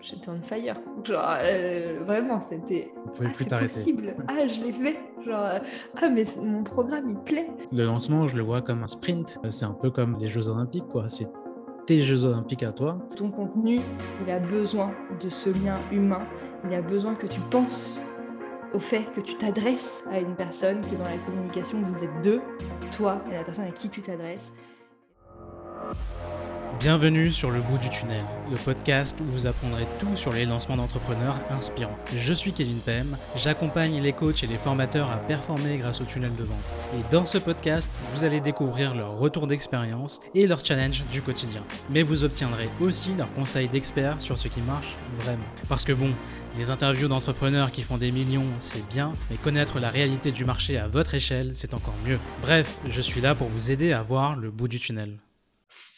j'étais on fire. Genre, euh, vraiment, c'était. Ah, c'est possible. Ah, je l'ai fait. Genre, euh, ah, mais mon programme, il plaît. Le lancement, je le vois comme un sprint. C'est un peu comme les Jeux Olympiques, quoi. C'est tes Jeux Olympiques à toi. Ton contenu, il a besoin de ce lien humain. Il a besoin que tu penses au fait que tu t'adresses à une personne, que dans la communication, vous êtes deux, toi et la personne à qui tu t'adresses. Bienvenue sur Le Bout du Tunnel, le podcast où vous apprendrez tout sur les lancements d'entrepreneurs inspirants. Je suis Kevin Pem, j'accompagne les coachs et les formateurs à performer grâce au tunnel de vente. Et dans ce podcast, vous allez découvrir leur retour d'expérience et leurs challenges du quotidien. Mais vous obtiendrez aussi leurs conseils d'experts sur ce qui marche vraiment. Parce que bon, les interviews d'entrepreneurs qui font des millions, c'est bien, mais connaître la réalité du marché à votre échelle, c'est encore mieux. Bref, je suis là pour vous aider à voir le bout du tunnel.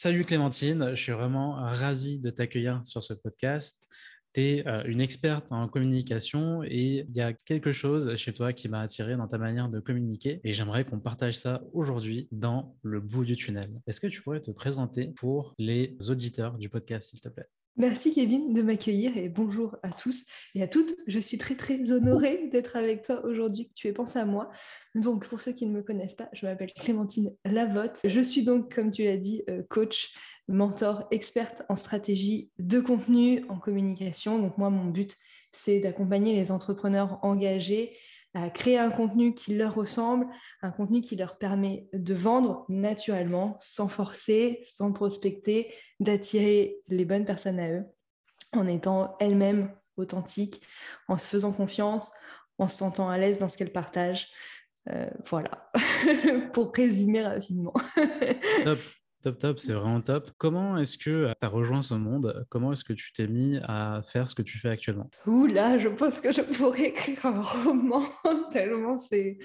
Salut Clémentine, je suis vraiment ravi de t'accueillir sur ce podcast. Tu es euh, une experte en communication et il y a quelque chose chez toi qui m'a attiré dans ta manière de communiquer et j'aimerais qu'on partage ça aujourd'hui dans le bout du tunnel. Est-ce que tu pourrais te présenter pour les auditeurs du podcast, s'il te plaît? Merci Kevin de m'accueillir et bonjour à tous et à toutes. Je suis très très honorée d'être avec toi aujourd'hui, tu aies pensé à moi. Donc pour ceux qui ne me connaissent pas, je m'appelle Clémentine Lavotte. Je suis donc, comme tu l'as dit, euh, coach, mentor, experte en stratégie de contenu, en communication. Donc moi, mon but, c'est d'accompagner les entrepreneurs engagés à créer un contenu qui leur ressemble, un contenu qui leur permet de vendre naturellement, sans forcer, sans prospecter, d'attirer les bonnes personnes à eux, en étant elles-mêmes authentiques, en se faisant confiance, en se sentant à l'aise dans ce qu'elles partagent. Euh, voilà, pour résumer rapidement. Top, c'est vraiment top. Comment est-ce que tu as rejoint ce monde? Comment est-ce que tu t'es mis à faire ce que tu fais actuellement? Ouh là, je pense que je pourrais écrire un roman tellement c'est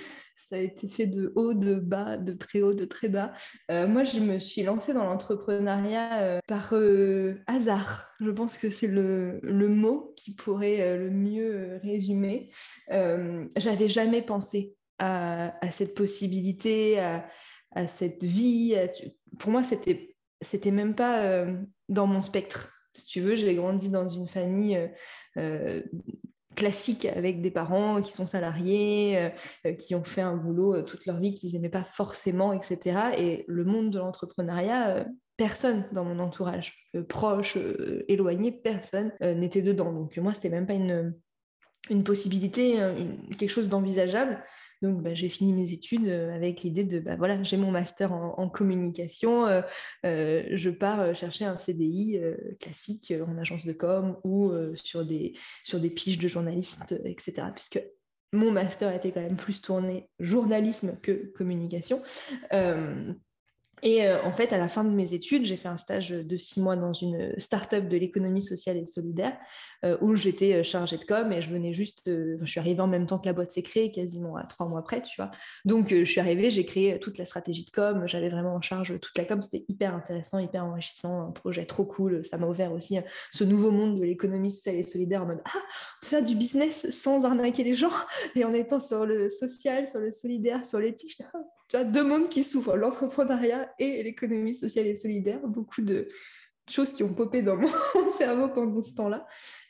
ça a été fait de haut, de bas, de très haut, de très bas. Euh, moi, je me suis lancée dans l'entrepreneuriat euh, par euh, hasard. Je pense que c'est le, le, mot qui pourrait le mieux résumer. J'avais jamais pensé à, à cette possibilité, à, à cette vie. Pour moi, c'était c'était même pas euh, dans mon spectre. Si tu veux, j'ai grandi dans une famille euh, euh, classique avec des parents qui sont salariés, qui ont fait un boulot toute leur vie qu'ils n'aimaient pas forcément, etc. Et le monde de l'entrepreneuriat, personne dans mon entourage, proche, éloigné, personne n'était dedans. Donc moi, c'était même pas une, une possibilité, quelque chose d'envisageable. Donc, bah, j'ai fini mes études euh, avec l'idée de, bah, voilà, j'ai mon master en, communication, euh, euh, je pars chercher un CDI classique en agence de com ou sur, des, sur des piges de journalistes, etc. Puisque mon master était quand même plus tourné journalisme que communication. Et en fait, à la fin de mes études, j'ai fait un stage de six mois dans une start-up de l'économie sociale et solidaire euh, où j'étais euh, chargée de com et je venais juste, je suis arrivée en même temps que la boîte s'est créée, quasiment à trois mois près, tu vois. Donc euh, je suis arrivée, j'ai créé toute la stratégie de com, j'avais vraiment en charge toute la com, c'était hyper intéressant, hyper enrichissant, un projet trop cool, ça m'a ouvert aussi ce nouveau monde de l'économie sociale et solidaire en mode ah, on peut faire du business sans arnaquer les gens et en étant sur le social, sur le solidaire, sur l'éthique, tu vois, deux mondes qui s'ouvrent, l'entrepreneuriat et l'économie sociale et solidaire, beaucoup de choses qui ont popé dans mon cerveau pendant ce temps-là.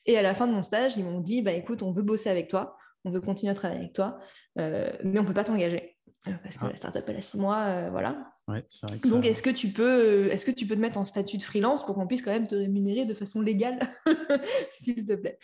Et à la fin de mon stage, ils m'ont dit bah, écoute, on veut bosser avec toi, on veut continuer à travailler avec toi, euh, mais on ne peut pas t'engager. Euh, parce que ah. la startup, elle a six mois, euh, voilà. Ouais, vrai Donc, est-ce que, tu peux, est-ce que tu peux te mettre en statut de freelance pour qu'on puisse quand même te rémunérer de façon légale, s'il te plaît?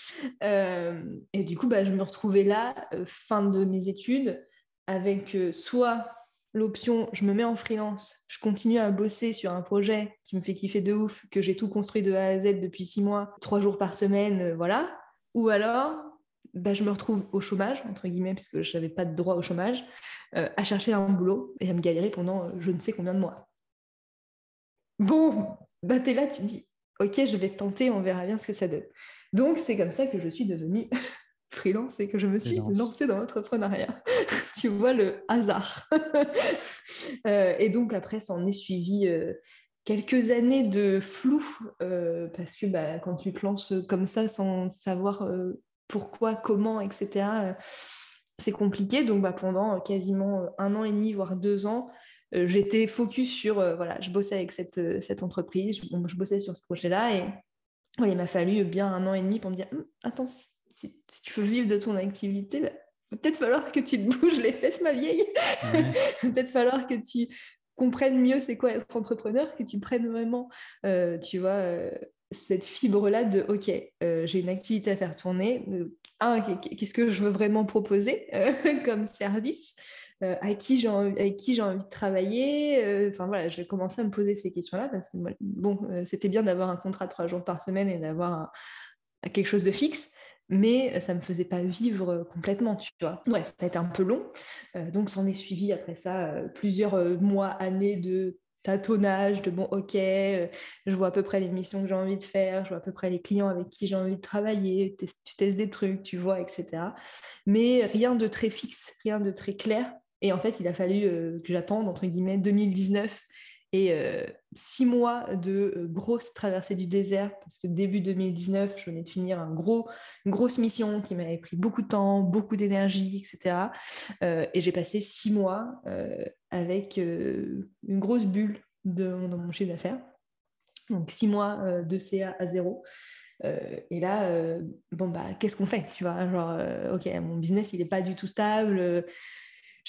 Et du coup, bah, je me retrouvais là, fin de mes études, avec soit l'option je me mets en freelance, je continue à bosser sur un projet qui me fait kiffer de ouf, que j'ai tout construit de A à Z depuis six mois, trois jours par semaine, euh, voilà. Ou alors, bah, je me retrouve au chômage, entre guillemets, puisque je n'avais pas de droit au chômage, euh, à chercher un boulot et à me galérer pendant euh, je ne sais combien de mois. Bon, bah es là, tu dis, ok, je vais tenter, on verra bien ce que ça donne. Donc c'est comme ça que je suis devenue freelance et que je me suis lancée dans l'entrepreneuriat. tu vois le hasard. Euh, et donc après, ça en est suivi euh, quelques années de flou, euh, parce que bah, quand tu te lances comme ça sans savoir pourquoi, comment, etc., c'est compliqué. Donc bah, pendant quasiment un an et demi, voire deux ans, j'étais focus sur, voilà, je bossais avec cette, cette entreprise, je, bossais sur ce projet-là et il m'a fallu bien un an et demi pour me dire hum, Attends, si, tu veux vivre de ton activité, bah, peut-être falloir que tu te bouges les fesses, ma vieille. peut-être falloir que tu comprennes mieux c'est quoi être entrepreneur, que tu prennes vraiment, euh, tu vois, euh, cette fibre-là de OK, euh, j'ai une activité à faire tourner. un, qu'est-ce que je veux vraiment proposer comme service à qui j'ai envie, avec qui j'ai envie de travailler. Enfin voilà, je vais commencer à me poser ces questions-là parce que bon, c'était bien d'avoir un contrat trois jours par semaine et d'avoir quelque chose de fixe mais ça ne me faisait pas vivre complètement, tu vois. Bref, ça a été un peu long. donc, s'en est suivi après ça plusieurs mois, années de tâtonnage, de bon, ok, je vois à peu près les missions que j'ai envie de faire, je vois à peu près les clients avec qui j'ai envie de travailler, tu testes des trucs, tu vois, etc. Mais rien de très fixe, rien de très clair. Et en fait, il a fallu que j'attende, entre guillemets, 2019 et euh, six mois de euh, grosse traversée du désert, parce que début 2019, je venais de finir un gros, une grosse mission qui m'avait pris beaucoup de temps, beaucoup d'énergie, etc. Euh, et j'ai passé six mois avec une grosse bulle dans mon chiffre d'affaires. Donc six mois de CA à zéro. et là, bon, bah, qu'est-ce qu'on fait Tu vois, genre, ok, mon business, il n'est pas du tout stable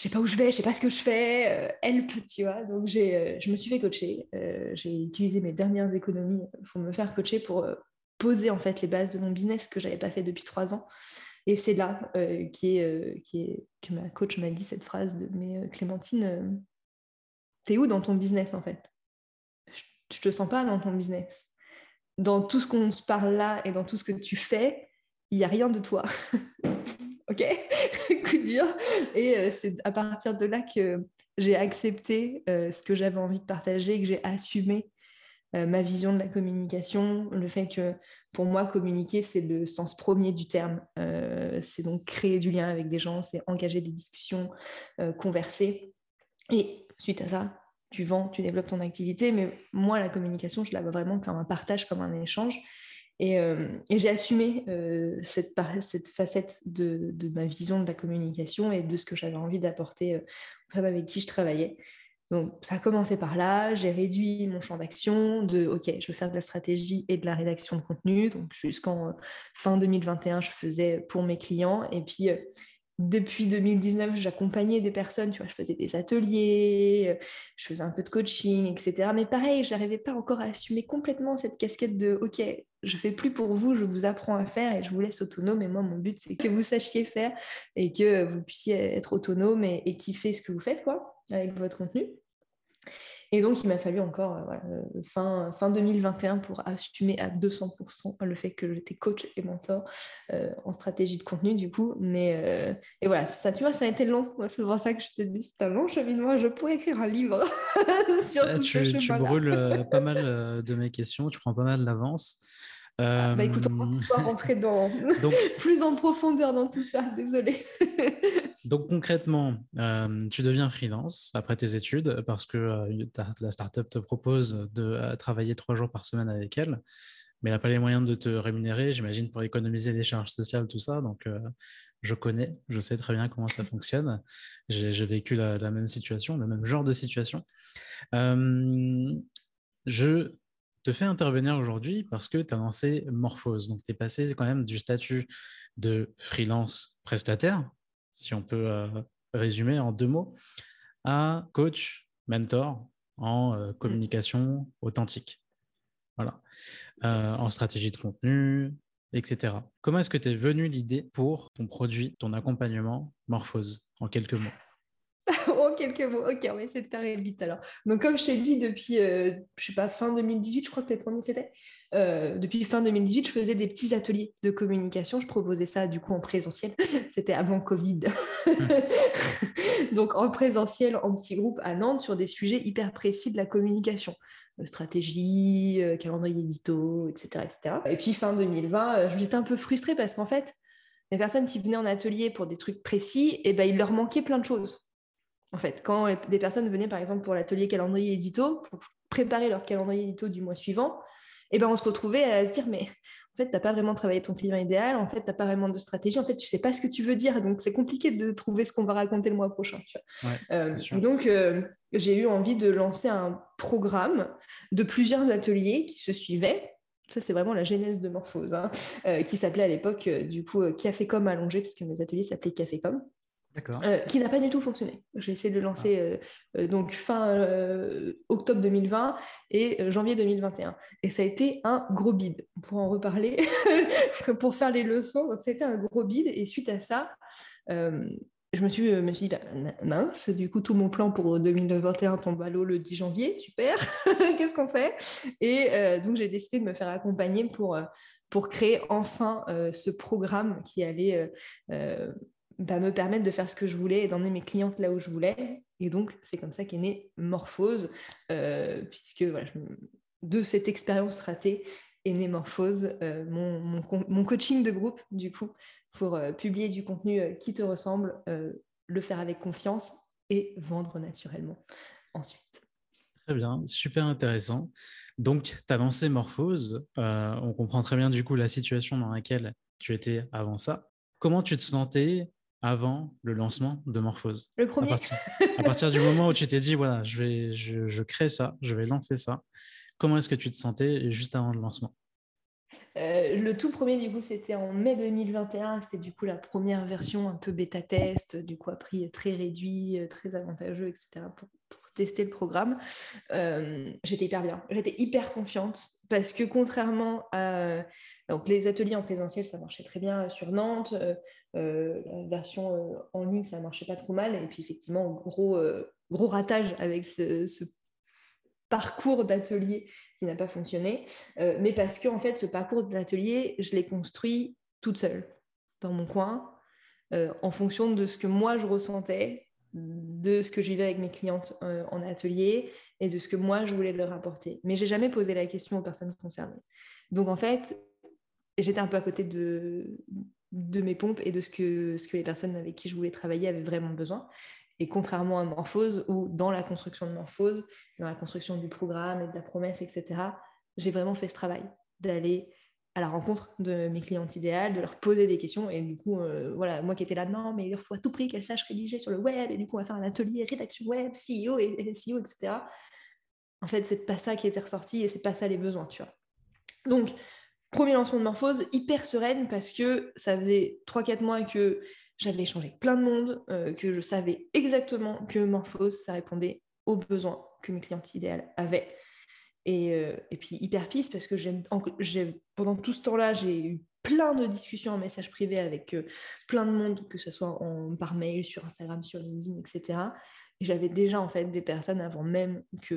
je sais pas où je vais, je sais pas ce que je fais, euh, help, tu vois. Donc j'ai, euh, je me suis fait coacher. Euh, j'ai utilisé mes dernières économies pour me faire coacher pour poser en fait les bases de mon business que j'avais pas fait depuis trois ans. Et c'est là qui est, qui est, que ma coach m'a dit cette phrase de mais Clémentine, t'es où dans ton business en fait? Je, je te sens pas dans ton business. Dans tout ce qu'on se parle là et dans tout ce que tu fais, il n'y a rien de toi. ok Coup dur. Et euh, c'est à partir de là que j'ai accepté euh, ce que j'avais envie de partager, que j'ai assumé euh, ma vision de la communication, le fait que pour moi, communiquer, c'est le sens premier du terme. c'est donc créer du lien avec des gens, c'est engager des discussions, converser. Et suite à ça, tu vends, tu développes ton activité. Mais moi, la communication, je la vois vraiment comme un partage, comme un échange. Euh, et, j'ai assumé euh, cette, cette, facette de, ma vision de la communication et de ce que j'avais envie d'apporter euh, aux femmes avec qui je travaillais. Donc, ça a commencé par là. J'ai réduit mon champ d'action de OK, je veux faire de la stratégie et de la rédaction de contenu. Donc, jusqu'en fin 2021, je faisais pour mes clients. Et puis, depuis 2019, j'accompagnais des personnes, tu vois, je faisais des ateliers, je faisais un peu de coaching, etc. Mais pareil, je n'arrivais pas encore à assumer complètement cette casquette de OK, je fais plus pour vous, je vous apprends à faire et je vous laisse autonome. Et moi, mon but, c'est que vous sachiez faire et que vous puissiez être autonome et, et kiffer ce que vous faites, quoi, avec votre contenu. Et donc, il m'a fallu encore euh, euh, fin, fin 2021 pour assumer à 200% le fait que j'étais coach et mentor euh, en stratégie de contenu, du coup. Mais et voilà, ça, tu vois, ça a été long. C'est pour ça que je te dis, c'est un long cheminement. Je pourrais écrire un livre sur tout tu, tu brûles pas mal de mes questions, tu prends pas mal d'avance. Ah, bah écoute, on va rentrer dans... plus en profondeur dans tout ça, désolé. Donc concrètement, euh, tu deviens freelance après tes études parce que euh, la startup te propose de euh, travailler trois jours par semaine avec elle, mais elle n'a pas les moyens de te rémunérer, j'imagine, pour économiser les charges sociales, tout ça. Donc je connais, je sais très bien comment ça fonctionne. J'ai vécu la, la, même situation, le même genre de situation. je te fais intervenir aujourd'hui parce que tu as lancé Morphose. Donc, tu es passé quand même du statut de freelance prestataire, si on peut euh, résumer en deux mots, à coach, mentor en euh, communication authentique. Voilà. Euh, en stratégie de contenu, etc. Comment est-ce que tu es venu l'idée pour ton produit, ton accompagnement Morphose, en quelques mots? Quelques mots. Ok, on va essayer de faire vite alors. Donc, comme je t'ai dit, depuis, euh, je sais pas, fin 2018, je crois que le premier c'était, euh, depuis fin 2018, je faisais des petits ateliers de communication. Je proposais ça du coup en présentiel. C'était avant Covid. Donc, en présentiel, en petit groupe à Nantes sur des sujets hyper précis de la communication. Euh, stratégie, calendrier édito, etc., etc. Et puis, fin 2020, j'étais un peu frustrée parce qu'en fait, les personnes qui venaient en atelier pour des trucs précis, eh ben, il leur manquait plein de choses. En fait, quand des personnes venaient, par exemple, pour l'atelier calendrier édito, pour préparer leur calendrier édito du mois suivant, eh ben, on se retrouvait à se dire, mais en fait, tu n'as pas vraiment travaillé ton client idéal, en fait, tu n'as pas vraiment de stratégie, en fait, tu ne sais pas ce que tu veux dire, donc c'est compliqué de trouver ce qu'on va raconter le mois prochain. Euh, donc, euh, j'ai eu envie de lancer un programme de plusieurs ateliers qui se suivaient ça c'est vraiment la genèse de Morphose, hein, qui s'appelait à l'époque du coup Café Com allongé, puisque mes ateliers s'appelaient Café Com. Euh, qui n'a pas du tout fonctionné. J'ai essayé de le lancer ah. euh, euh, donc fin octobre 2020 et janvier 2021. Et ça a été un gros bide. Pour en reparler, pour faire les leçons, donc ça a été un gros bide. Et suite à ça, je me suis, me suis dit, bah, mince, du coup, tout mon plan pour 2021 tombe à l'eau le 10 janvier, super, qu'est-ce qu'on fait? Et donc, j'ai décidé de me faire accompagner pour, pour créer enfin ce programme qui allait me permettre de faire ce que je voulais et d'emmener mes clientes là où je voulais. Et donc, c'est comme ça qu'est née Morphose, euh, puisque voilà, de cette expérience ratée est née Morphose, euh, mon, mon, coaching de groupe, du coup, pour euh, publier du contenu qui te ressemble, le faire avec confiance et vendre naturellement ensuite. Très bien, super intéressant. Donc, tu as lancé Morphose. on comprend très bien du coup la situation dans laquelle tu étais avant ça. Comment tu te sentais avant le lancement de Morphose Le premier. À partir, du moment où tu t'es dit, voilà, je, vais, je, crée ça, je vais lancer ça, comment est-ce que tu te sentais juste avant le lancement? Euh, le tout premier, du coup, c'était en mai 2021. C'était du coup la première version un peu bêta-test, du coup, à prix très réduit, très avantageux, etc., pour, tester le programme. Euh, j'étais hyper bien. J'étais hyper confiante parce que contrairement à donc les ateliers en présentiel, ça marchait très bien sur Nantes. Euh, euh, la version en ligne, ça marchait pas trop mal. Et puis effectivement, gros, gros ratage avec ce, parcours d'atelier qui n'a pas fonctionné. mais parce que en fait, ce parcours d'atelier, je l'ai construit toute seule dans mon coin, en fonction de ce que moi je ressentais de ce que je vivais avec mes clientes euh, en atelier et de ce que moi je voulais leur apporter. Mais j'ai jamais posé la question aux personnes concernées. Donc en fait, j'étais un peu à côté de, de mes pompes et de ce que, ce que les personnes avec qui je voulais travailler avaient vraiment besoin. Et contrairement à Morphose, où dans la construction de Morphose, dans la construction du programme et de la promesse, etc., j'ai vraiment fait ce travail d'aller à la rencontre de mes clientes idéales, de leur poser des questions. Et du coup, euh, voilà, moi qui étais là, non, mais il faut à tout prix qu'elles sachent rédiger sur le web. Et du coup, on va faire un atelier rédaction web, CEO et, etc. En fait, c'est pas ça qui était ressorti et c'est pas ça les besoins, tu vois. Donc, premier lancement de Morphose, hyper sereine parce que ça faisait 3-4 mois que j'avais échangé plein de monde, euh, que je savais exactement que Morphose, ça répondait aux besoins que mes clientes idéales avaient. Euh, et, puis hyper piste parce que pendant tout ce temps-là, j'ai eu plein de discussions en message privé avec euh, plein de monde, que ce soit en, par mail, sur Instagram, sur LinkedIn, etc. Et j'avais déjà en fait des personnes avant même que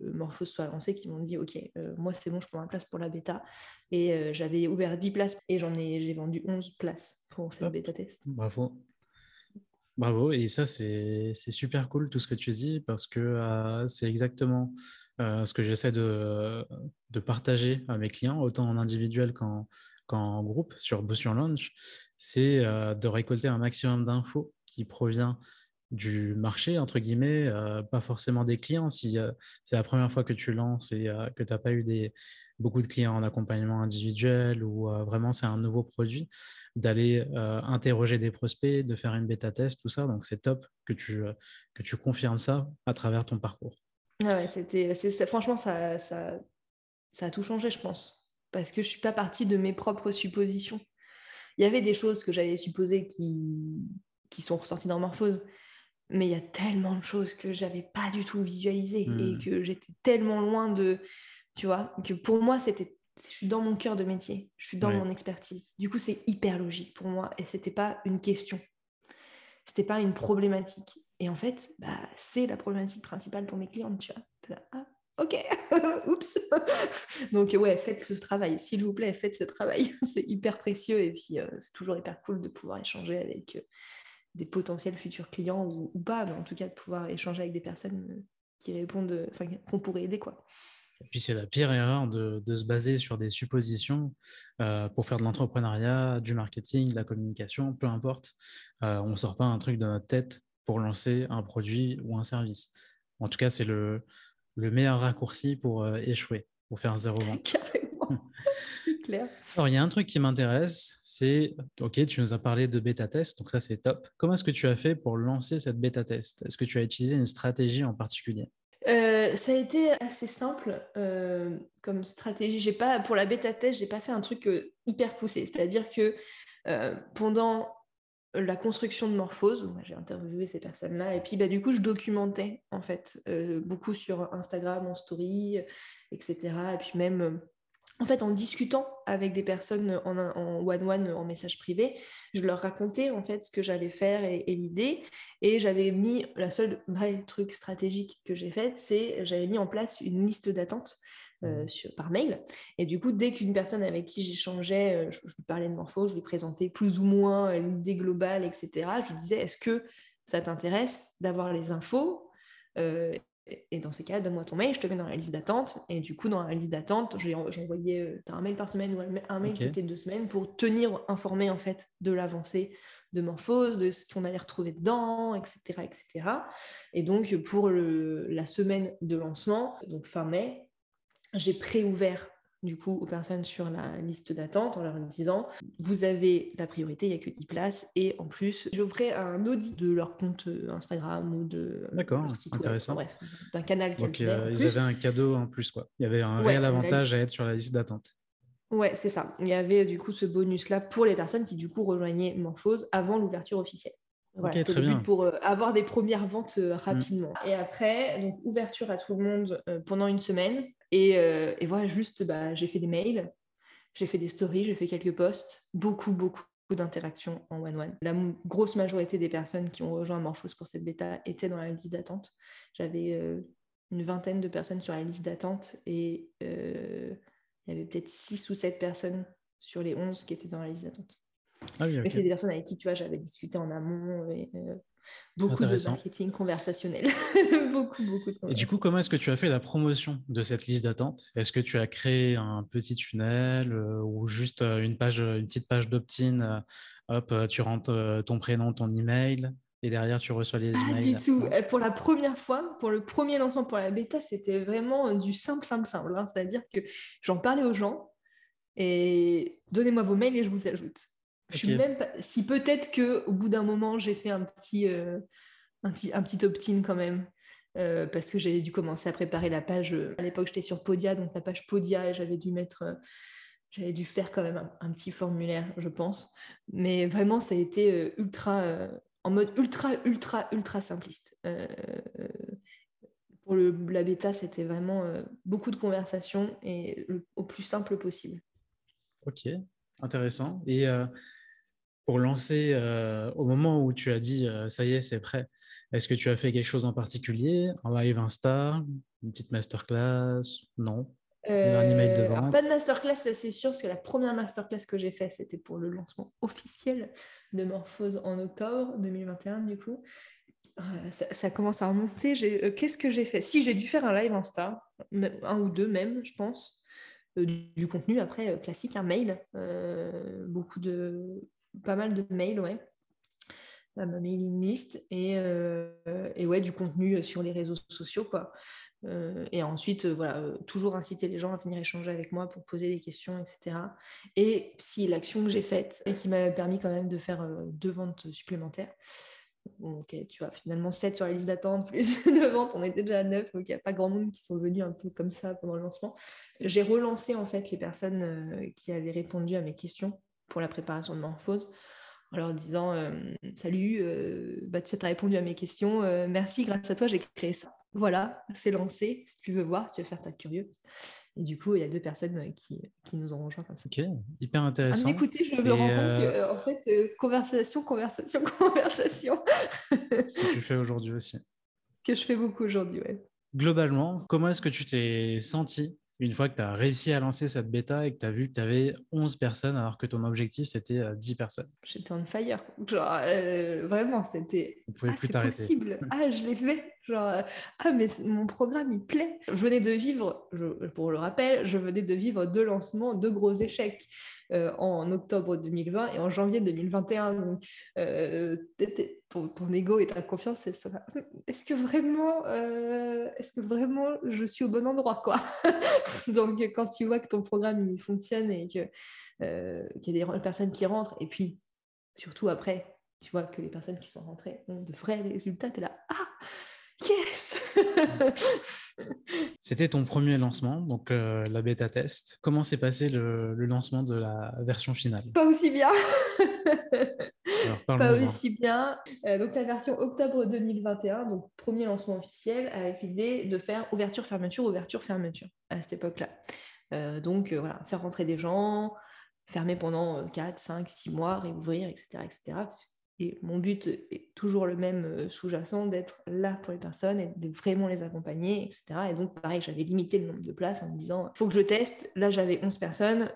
euh, Morphose soit lancé qui m'ont dit Ok, moi c'est bon, je prends ma place pour la bêta. Et j'avais ouvert 10 places et j'en ai, j'ai vendu 11 places pour cette bêta test. Bravo. Bravo, et ça c'est super cool tout ce que tu dis parce que c'est exactement ce que j'essaie de, partager à mes clients, autant en individuel qu'en groupe sur Boost Launch, c'est euh, de récolter un maximum d'infos qui provient du marché, entre guillemets, euh, pas forcément des clients. Si c'est la première fois que tu lances et que tu n'as pas eu beaucoup de clients en accompagnement individuel ou vraiment c'est un nouveau produit, d'aller interroger des prospects, de faire une bêta test, tout ça. Donc c'est top que tu confirmes ça à travers ton parcours. Ah ouais, c'était, franchement, ça, ça, ça a tout changé, je pense. Parce que je ne suis pas partie de mes propres suppositions. Il y avait des choses que j'avais supposées qui, qui sont ressorties dans Morphose, mais il y a tellement de choses que j'avais pas du tout visualisées et hmm. que j'étais tellement loin de. Tu vois, que pour moi, c'était. Je suis dans mon cœur de métier, je suis dans mon expertise. Du coup, c'est hyper logique pour moi et c'était pas une question. C'était pas une problématique. Et en fait, bah, c'est la problématique principale pour mes clientes, tu vois. Ah, ok, oups. Donc ouais, faites ce travail, s'il vous plaît, faites ce travail. c'est hyper précieux et puis euh, c'est toujours hyper cool de pouvoir échanger avec euh, des potentiels futurs clients ou, pas, mais en tout cas de pouvoir échanger avec des personnes euh, qui répondent, enfin qu'on pourrait aider quoi. Et puis c'est la pire erreur de, de, se baser sur des suppositions pour faire de l'entrepreneuriat, du marketing, de la communication, peu importe. on ne sort pas un truc de notre tête pour lancer un produit ou un service. En tout cas, c'est le, le meilleur raccourci pour euh, échouer, pour faire zéro vente. C'est clair. Alors, il y a un truc qui m'intéresse, c'est, OK, tu nous as parlé de bêta test, donc ça c'est top. Comment est-ce que tu as fait pour lancer cette bêta test Est-ce que tu as utilisé une stratégie en particulier? Euh, ça a été assez simple euh, comme stratégie. J'ai pas pour la bêta test, j'ai pas fait un truc hyper poussé. C'est-à-dire que pendant la construction de Morphose, j'ai interviewé ces personnes-là et puis bah, du coup je documentais en fait beaucoup sur Instagram, en story, etc. Et puis même en fait, en discutant avec des personnes en one-one, en, message privé, je leur racontais en fait ce que j'allais faire et, l'idée. Et j'avais mis, la seule vrai truc stratégique que j'ai fait, c'est j'avais mis en place une liste d'attente euh, mmh. par mail. Et du coup, dès qu'une personne avec qui j'échangeais, euh, je, je, lui parlais de morpho, je lui présentais plus ou moins l'idée globale, etc. Je lui disais, est-ce que ça t'intéresse d'avoir les infos euh, et dans ces cas, donne-moi ton mail, je te mets dans la liste d'attente. Et du coup, dans la liste d'attente, j'envoyais euh, un mail par semaine ou un mail toutes les deux semaines pour tenir informé en fait de l'avancée de Morphose, de ce qu'on allait retrouver dedans, etc. etc. Et donc, pour la semaine de lancement, donc fin mai, j'ai préouvert du coup aux personnes sur la liste d'attente en leur disant vous avez la priorité, il n'y a que 10 places et en plus j'offrais un audit de leur compte euh, Instagram ou de leur site intéressant. bref, d'un canal Donc euh, ils avaient un cadeau en plus quoi. Il y avait un réel avantage à être sur la liste d'attente. Ouais, c'est ça. Il y avait du coup ce bonus-là pour les personnes qui du coup rejoignaient Morphose avant l'ouverture officielle. Voilà, le but pour euh, avoir des premières ventes mm. rapidement. Et après, donc ouverture à tout le monde pendant une semaine. Euh, et, voilà, juste, bah, j'ai fait des mails, j'ai fait des stories, j'ai fait quelques posts, beaucoup, beaucoup d'interactions en one-one. La grosse majorité des personnes qui ont rejoint Morphos pour cette bêta étaient dans la liste d'attente. J'avais euh, une vingtaine de personnes sur la liste d'attente et euh, il y avait peut-être 6 ou 7 personnes sur les 11 qui étaient dans la liste d'attente. Ah Mais c'est des personnes avec qui, tu vois, j'avais discuté en amont et Beaucoup de marketing conversationnel. beaucoup, beaucoup de Et du coup, comment est-ce que tu as fait la promotion de cette liste d'attente? Est-ce que tu as créé un petit tunnel euh, ou juste euh, une, page, une petite page d'opt-in euh, Hop, tu rentres ton prénom, ton email et derrière tu reçois les emails. Pas du tout. Pour la première fois, pour le premier lancement pour la bêta, c'était vraiment du simple, simple, simple. Hein. C'est-à-dire que j'en parlais aux gens et donnez-moi vos mails et je vous ajoute. Je suis même Si peut-être qu'au bout d'un moment, j'ai fait un petit, euh, un petit, un petit opt-in quand même. Euh, parce que j'avais dû commencer à préparer la page. À l'époque, j'étais sur Podia, donc la page Podia, et j'avais dû mettre. Euh, j'avais dû faire quand même un, petit formulaire, je pense. Mais vraiment, ça a été ultra. en mode ultra, ultra, ultra simpliste. pour le, la bêta, c'était vraiment beaucoup de conversations et au plus simple possible. Ok, intéressant. Et pour lancer, euh, au moment où tu as dit euh, ça y est, c'est prêt, est-ce que tu as fait quelque chose en particulier? Un live Insta Une petite masterclass? Non un email de euh, Pas de masterclass, c'est sûr, parce que la première masterclass que j'ai fait, c'était pour le lancement officiel de Morphose en octobre 2021, du coup. Ça, commence à remonter. Qu'est-ce que j'ai fait? Si, j'ai dû faire un live Insta, un ou deux même, je pense. Du, contenu après classique, un mail, beaucoup de pas mal de mails, ouais. Ma mailing list et, euh, et, ouais, du contenu sur les réseaux sociaux, quoi. Euh, et ensuite, euh, voilà, toujours inciter les gens à venir échanger avec moi pour poser des questions, etc. Et si l'action que j'ai faite et qui m'a permis quand même de faire deux ventes supplémentaires. Ok, tu vois, finalement 7 sur la liste d'attente, plus de ventes, on était déjà à 9, donc il n'y a pas grand monde qui sont venus un peu comme ça pendant le lancement. J'ai relancé en fait les personnes qui avaient répondu à mes questions pour la préparation de Morphose en leur disant euh, Salut, euh, bah, tu as répondu à mes questions, euh, merci, grâce à toi, j'ai créé ça. Voilà, c'est lancé. Si tu veux voir, si tu veux faire ta curieuse. Et du coup, il y a deux personnes qui, qui nous ont rejoints comme ça. Ok, hyper intéressant. écoutez, je me rends compte que, en fait, conversation, conversation, conversation. Ce que tu fais aujourd'hui aussi. Que je fais beaucoup aujourd'hui, ouais. Globalement, comment est-ce que tu t'es senti une fois que tu as réussi à lancer cette bêta et que tu as vu que tu avais 11 personnes alors que ton objectif c'était 10 euh, personnes? J'étais on fire. Genre, euh, vraiment, c'était. Ah, c'est possible. Ah, je l'ai fait. Genre, euh, ah, mais mon programme, il plaît. Je venais de vivre, pour le rappel, je venais de vivre deux lancements, deux gros échecs euh, en octobre 2020 et en janvier 2021. Donc, euh, ton, ton, ego et ta confiance, est-ce que vraiment, est-ce que vraiment je suis au bon endroit, quoi? Donc, quand tu vois que ton programme, il fonctionne et qu'il y a des personnes qui rentrent, et puis, surtout après, tu vois que les personnes qui sont rentrées ont de vrais résultats, tu es là, ah yes. C'était ton premier lancement, donc euh, la bêta test. Comment s'est passé le, lancement de la version finale? Pas aussi bien. pas aussi bien. Euh, donc la version octobre 2021, donc premier lancement officiel, avec l'idée de faire ouverture-fermeture, ouverture-fermeture à cette époque-là. Euh, donc voilà, faire rentrer des gens, fermer pendant 4, 5, 6 mois, réouvrir, etc. etc. Et mon but est toujours le même euh, sous-jacent, d'être là pour les personnes et de vraiment les accompagner, etc. Et donc, pareil, j'avais limité le nombre de places en me disant, il faut que je teste. Là, j'avais 11 personnes.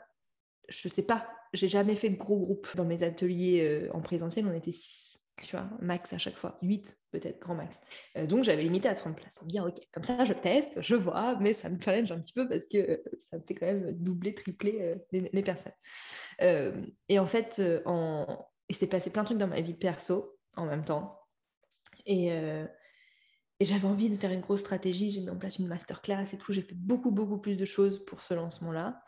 Je ne sais pas, j'ai jamais fait de gros groupes. Dans mes ateliers euh, en présentiel, on était 6, tu vois, max à chaque fois. 8 peut-être, grand max. Euh, donc, j'avais limité à 30 places. Bien, ok, comme ça, je teste, je vois, mais ça me challenge un petit peu parce que ça me fait quand même doubler, tripler les, les, personnes. et en fait, en il s'est passé plein de trucs dans ma vie perso en même temps. Et, euh, et j'avais envie de faire une grosse stratégie. J'ai mis en place une masterclass et tout. J'ai fait beaucoup, beaucoup plus de choses pour ce lancement-là.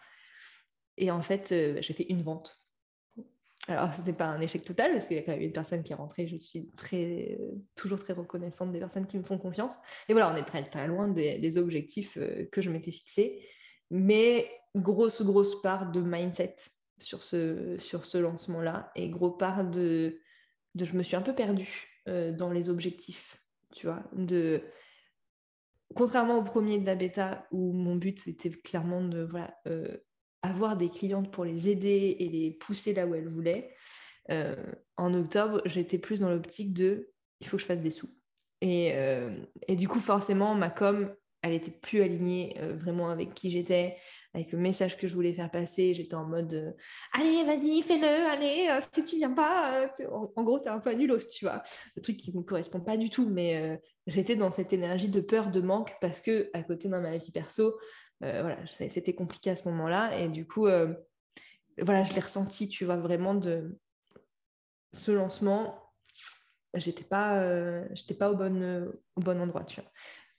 Et en fait, euh, j'ai fait une vente. Alors, ce n'était pas un échec total, parce qu'il y a quand même une personne qui est rentrée. Je suis très, toujours très reconnaissante des personnes qui me font confiance. Et voilà, on est très, très loin des, des objectifs euh, que je m'étais fixés. Mais grosse, grosse part de mindset sur ce, sur ce lancement-là. Et gros part de, de, Je me suis un peu perdue euh, dans les objectifs, tu vois. De, contrairement au premier de la bêta, où mon but, c'était clairement de voilà, euh, avoir des clientes pour les aider et les pousser là où elles voulaient. Euh, en octobre, j'étais plus dans l'optique de il faut que je fasse des sous. Et, et, du coup, forcément, ma com, elle était plus alignée euh, vraiment avec qui j'étais, avec le message que je voulais faire passer. J'étais en mode euh, allez, vas-y, fais-le, allez, euh, si tu viens pas, en, gros, tu es un peu nulos, tu vois. Le truc qui ne me correspond pas du tout, mais j'étais dans cette énergie de peur, de manque, parce que à côté dans ma vie perso, voilà, c'était compliqué à ce moment-là. Et du coup, voilà, je l'ai ressenti, tu vois, vraiment de ce lancement. J'étais pas, pas au bon, au bon endroit, tu vois.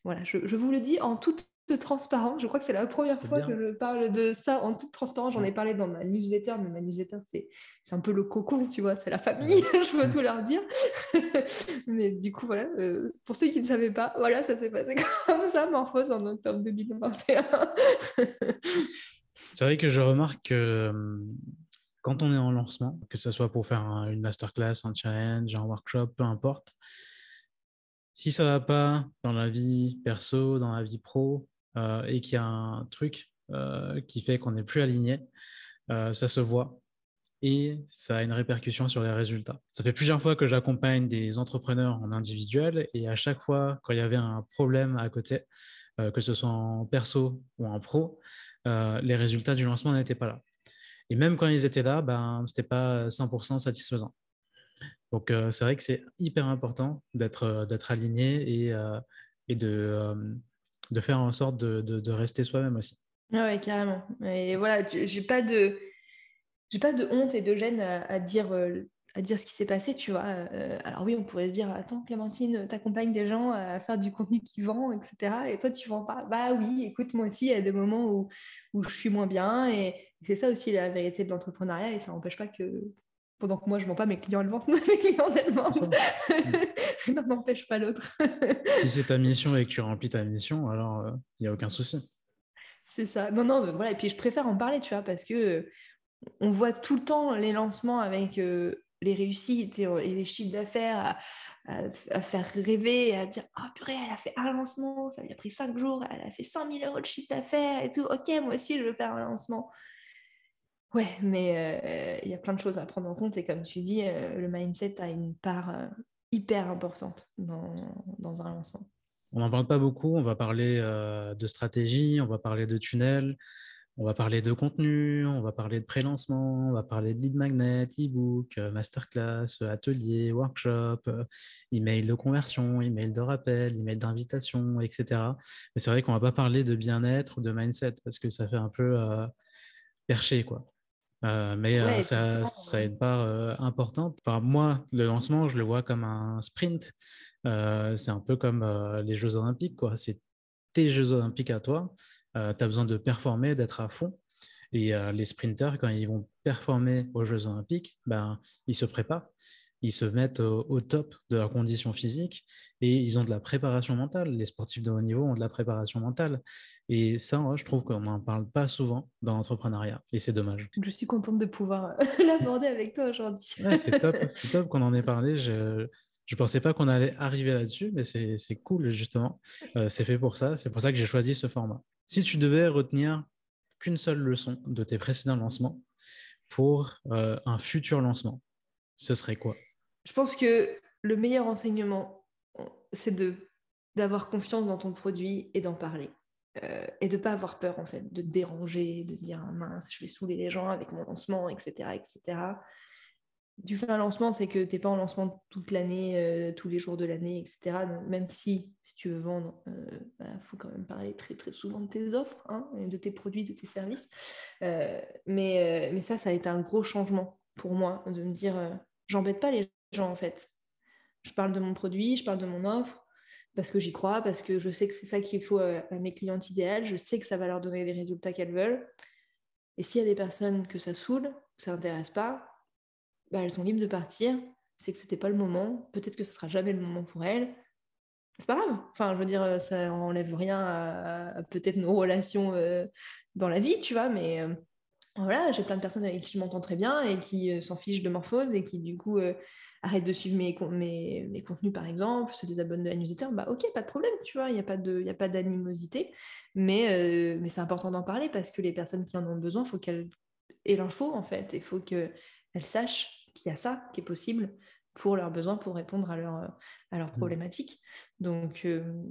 Voilà, je, vous le dis en toute transparence. Je crois que c'est la première fois que je parle de ça en toute transparence. J'en ai parlé dans ma newsletter, mais ma newsletter, c'est un peu le cocon, tu vois, c'est la famille, je veux tout leur dire. mais du coup, voilà, euh, pour ceux qui ne savaient pas, voilà, ça s'est passé comme ça, Morphose, en octobre 2021. c'est vrai que je remarque que hum, quand on est en lancement, que ce soit pour faire une masterclass, un challenge, un workshop, peu importe, si ça va pas dans la vie perso, dans la vie pro, euh, et qu'il y a un truc euh, qui fait qu'on n'est plus aligné, euh, ça se voit et ça a une répercussion sur les résultats. Ça fait plusieurs fois que j'accompagne des entrepreneurs en individuel et à chaque fois, quand il y avait un problème à côté, que ce soit en perso ou en pro, les résultats du lancement n'étaient pas là. Et même quand ils étaient là, ben, ce n'était pas 100% satisfaisant. Donc, euh, c'est vrai que c'est hyper important d'être euh, aligné et, euh, et de, de faire en sorte de, de, rester soi-même aussi. Ah ouais, carrément. Et voilà, j'ai pas de j'ai pas de honte et de gêne à, dire à dire ce qui s'est passé, tu vois. alors oui, on pourrait se dire, attends, Clémentine, t'accompagnes des gens à faire du contenu qui vend, etc. Et toi, tu vends pas. Bah oui, écoute, moi aussi, il y a des moments où, où je suis moins bien. Et c'est ça aussi la vérité de l'entrepreneuriat. Et ça n'empêche pas que pendant que moi je ne vends pas, mes clients le vendent, mes clients elles vendent. L'un n'empêche pas l'autre. si c'est ta mission et que tu remplis ta mission, alors il euh, n'y a aucun souci. C'est ça. Non, non, voilà. Et puis je préfère en parler, tu vois, parce que euh, on voit tout le temps les lancements avec euh, les réussites et, les chiffres d'affaires à, faire rêver et à dire oh, purée, elle a fait un lancement, ça lui a pris cinq jours, elle a fait 100 000 euros de chiffre d'affaires et tout. Ok, moi aussi, je veux faire un lancement. Ouais, mais il y a plein de choses à prendre en compte et comme tu dis, le mindset a une part hyper importante dans, dans, un lancement. On n'en parle pas beaucoup, on va parler de stratégie, on va parler de tunnel, on va parler de contenu, on va parler de pré-lancement, on va parler de lead magnet, e-book, masterclass, atelier, workshop, email de conversion, email de rappel, email d'invitation, etc. Mais c'est vrai qu'on ne va pas parler de bien-être ou de mindset parce que ça fait un peu perché, quoi. Euh, mais euh, ça, ça, a une part euh, importante. Enfin, moi, le lancement, je le vois comme un sprint. c'est un peu comme les Jeux Olympiques. quoi. C'est tes Jeux Olympiques à toi. tu as besoin de performer, d'être à fond. Et les sprinters, quand ils vont performer aux Jeux Olympiques, ben, ils se préparent. Ils se mettent au, top de leur condition physique et ils ont de la préparation mentale. Les sportifs de haut niveau ont de la préparation mentale. Et ça, je trouve qu'on n'en parle pas souvent dans l'entrepreneuriat et c'est dommage. Je suis contente de pouvoir l'aborder avec toi aujourd'hui. c'est top, top qu'on en ait parlé. Je ne pensais pas qu'on allait arriver là-dessus, mais c'est cool justement. Euh, c'est fait pour ça. C'est pour ça que j'ai choisi ce format. Si tu devais retenir qu'une seule leçon de tes précédents lancements pour euh, un futur lancement, ce serait quoi? Je pense que le meilleur enseignement, c'est d'avoir confiance dans ton produit et d'en parler. Euh, et de ne pas avoir peur en fait, de déranger, de dire ah, mince, je vais saouler les gens avec mon lancement, etc. etc. Du fais un lancement, c'est que tu n'es pas en lancement toute l'année, euh, tous les jours de l'année, etc. même si, si tu veux vendre, il euh, bah, faut quand même parler très très souvent de tes offres, hein, de tes produits, de tes services. mais, mais ça, ça a été un gros changement pour moi, de me dire, j'embête pas les gens en fait. Je parle de mon produit, je parle de mon offre, parce que j'y crois, parce que je sais que c'est ça qu'il faut à, mes clientes idéales, je sais que ça va leur donner les résultats qu'elles veulent. Et s'il y a des personnes que ça saoule, que ça n'intéresse pas, bah, elles sont libres de partir. C'est que c'était pas le moment. Peut-être que ce sera jamais le moment pour elles. C'est pas grave. Enfin, je veux dire, ça n'enlève rien à, peut-être nos relations euh, dans la vie, tu vois, mais euh, voilà, j'ai plein de personnes avec qui je m'entends très bien et qui euh, s'en fichent de morphose et qui, du coup, arrête de suivre mes, mes, mes, contenus, par exemple, se désabonne de la newsletter, bah ok, pas de problème, tu vois, il n'y a pas d'animosité. Mais, euh, mais c'est important d'en parler parce que les personnes qui en ont besoin, il faut qu'elles aient l'info, en fait. Il faut qu'elles sachent qu'il y a ça qui est possible pour leurs besoins, pour répondre à, leur, à leurs mmh. problématiques. Donc, euh,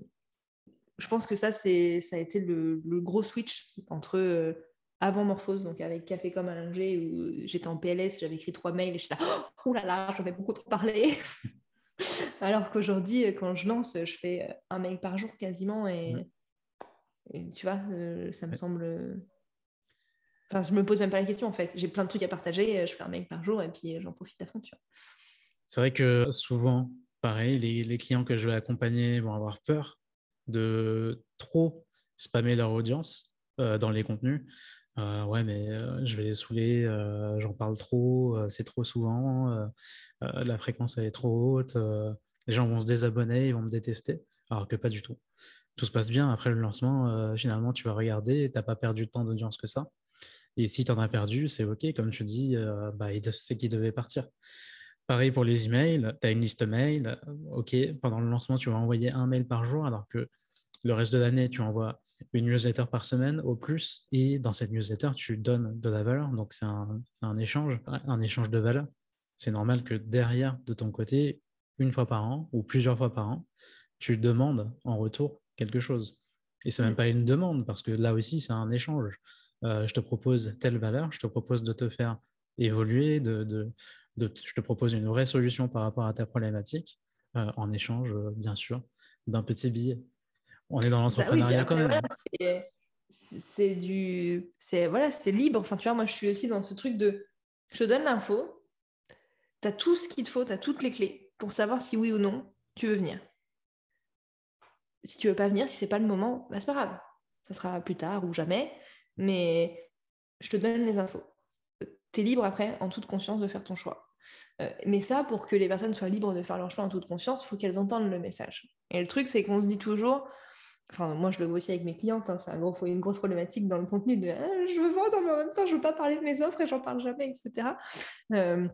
je pense que ça, ça a été le, le gros switch entre euh, avant Morphose, donc avec Café comme Allongé, où j'étais en PLS, j'avais écrit trois mails et je suis là, oh là là, j'en ai beaucoup trop parlé. Alors qu'aujourd'hui, quand je lance, je fais un mail par jour quasiment et, tu vois, euh, ça me semble. Enfin, je me pose même pas la question en fait. J'ai plein de trucs à partager, je fais un mail par jour et puis j'en profite à fond, tu vois. C'est vrai que souvent, pareil, les, les clients que je vais accompagner vont avoir peur de trop spammer leur audience euh, dans les contenus. Euh, ouais, mais euh, je vais les saouler, euh, j'en parle trop, c'est trop souvent, la fréquence est trop haute, les gens vont se désabonner, ils vont me détester, alors que pas du tout. Tout se passe bien après le lancement, finalement tu vas regarder, tu n'as pas perdu temps d'audience que ça. Et si tu en as perdu, c'est OK, comme tu dis, bah, c'est qu'il devait partir. Pareil pour les emails, tu as une liste mail, OK, pendant le lancement, tu vas envoyer un mail par jour, alors que le reste de l'année, tu envoies une newsletter par semaine au plus. Et dans cette newsletter, tu donnes de la valeur. Donc, c'est un, échange, un échange de valeur. C'est normal que derrière, de ton côté, une fois par an ou plusieurs fois par an, tu demandes en retour quelque chose. Et c'est même pas une demande, parce que là aussi, c'est un échange. Euh, je te propose telle valeur, je te propose de te faire évoluer, de, je te propose une vraie solution par rapport à ta problématique, euh, en échange, bien sûr, d'un petit billet. On est dans bah l'entrepreneuriat quand même. c'est du. C'est voilà, c'est libre. Enfin, tu vois, moi, je suis aussi dans ce truc de. Je te donne l'info, tu as tout ce qu'il te faut, tu as toutes les clés pour savoir si oui ou non tu veux venir. Si tu veux pas venir, si c'est pas le moment, bah, c'est pas grave. Ça sera plus tard ou jamais. Mais je te donne les infos. Tu es libre après, en toute conscience, de faire ton choix. Euh, mais ça, pour que les personnes soient libres de faire leur choix en toute conscience, il faut qu'elles entendent le message. Et le truc, c'est qu'on se dit toujours, enfin moi je le vois aussi avec mes clientes, hein, c'est un gros, une grosse problématique dans le contenu de ah, je veux vendre mais en même temps je veux pas parler de mes offres et j'en parle jamais, etc. Euh,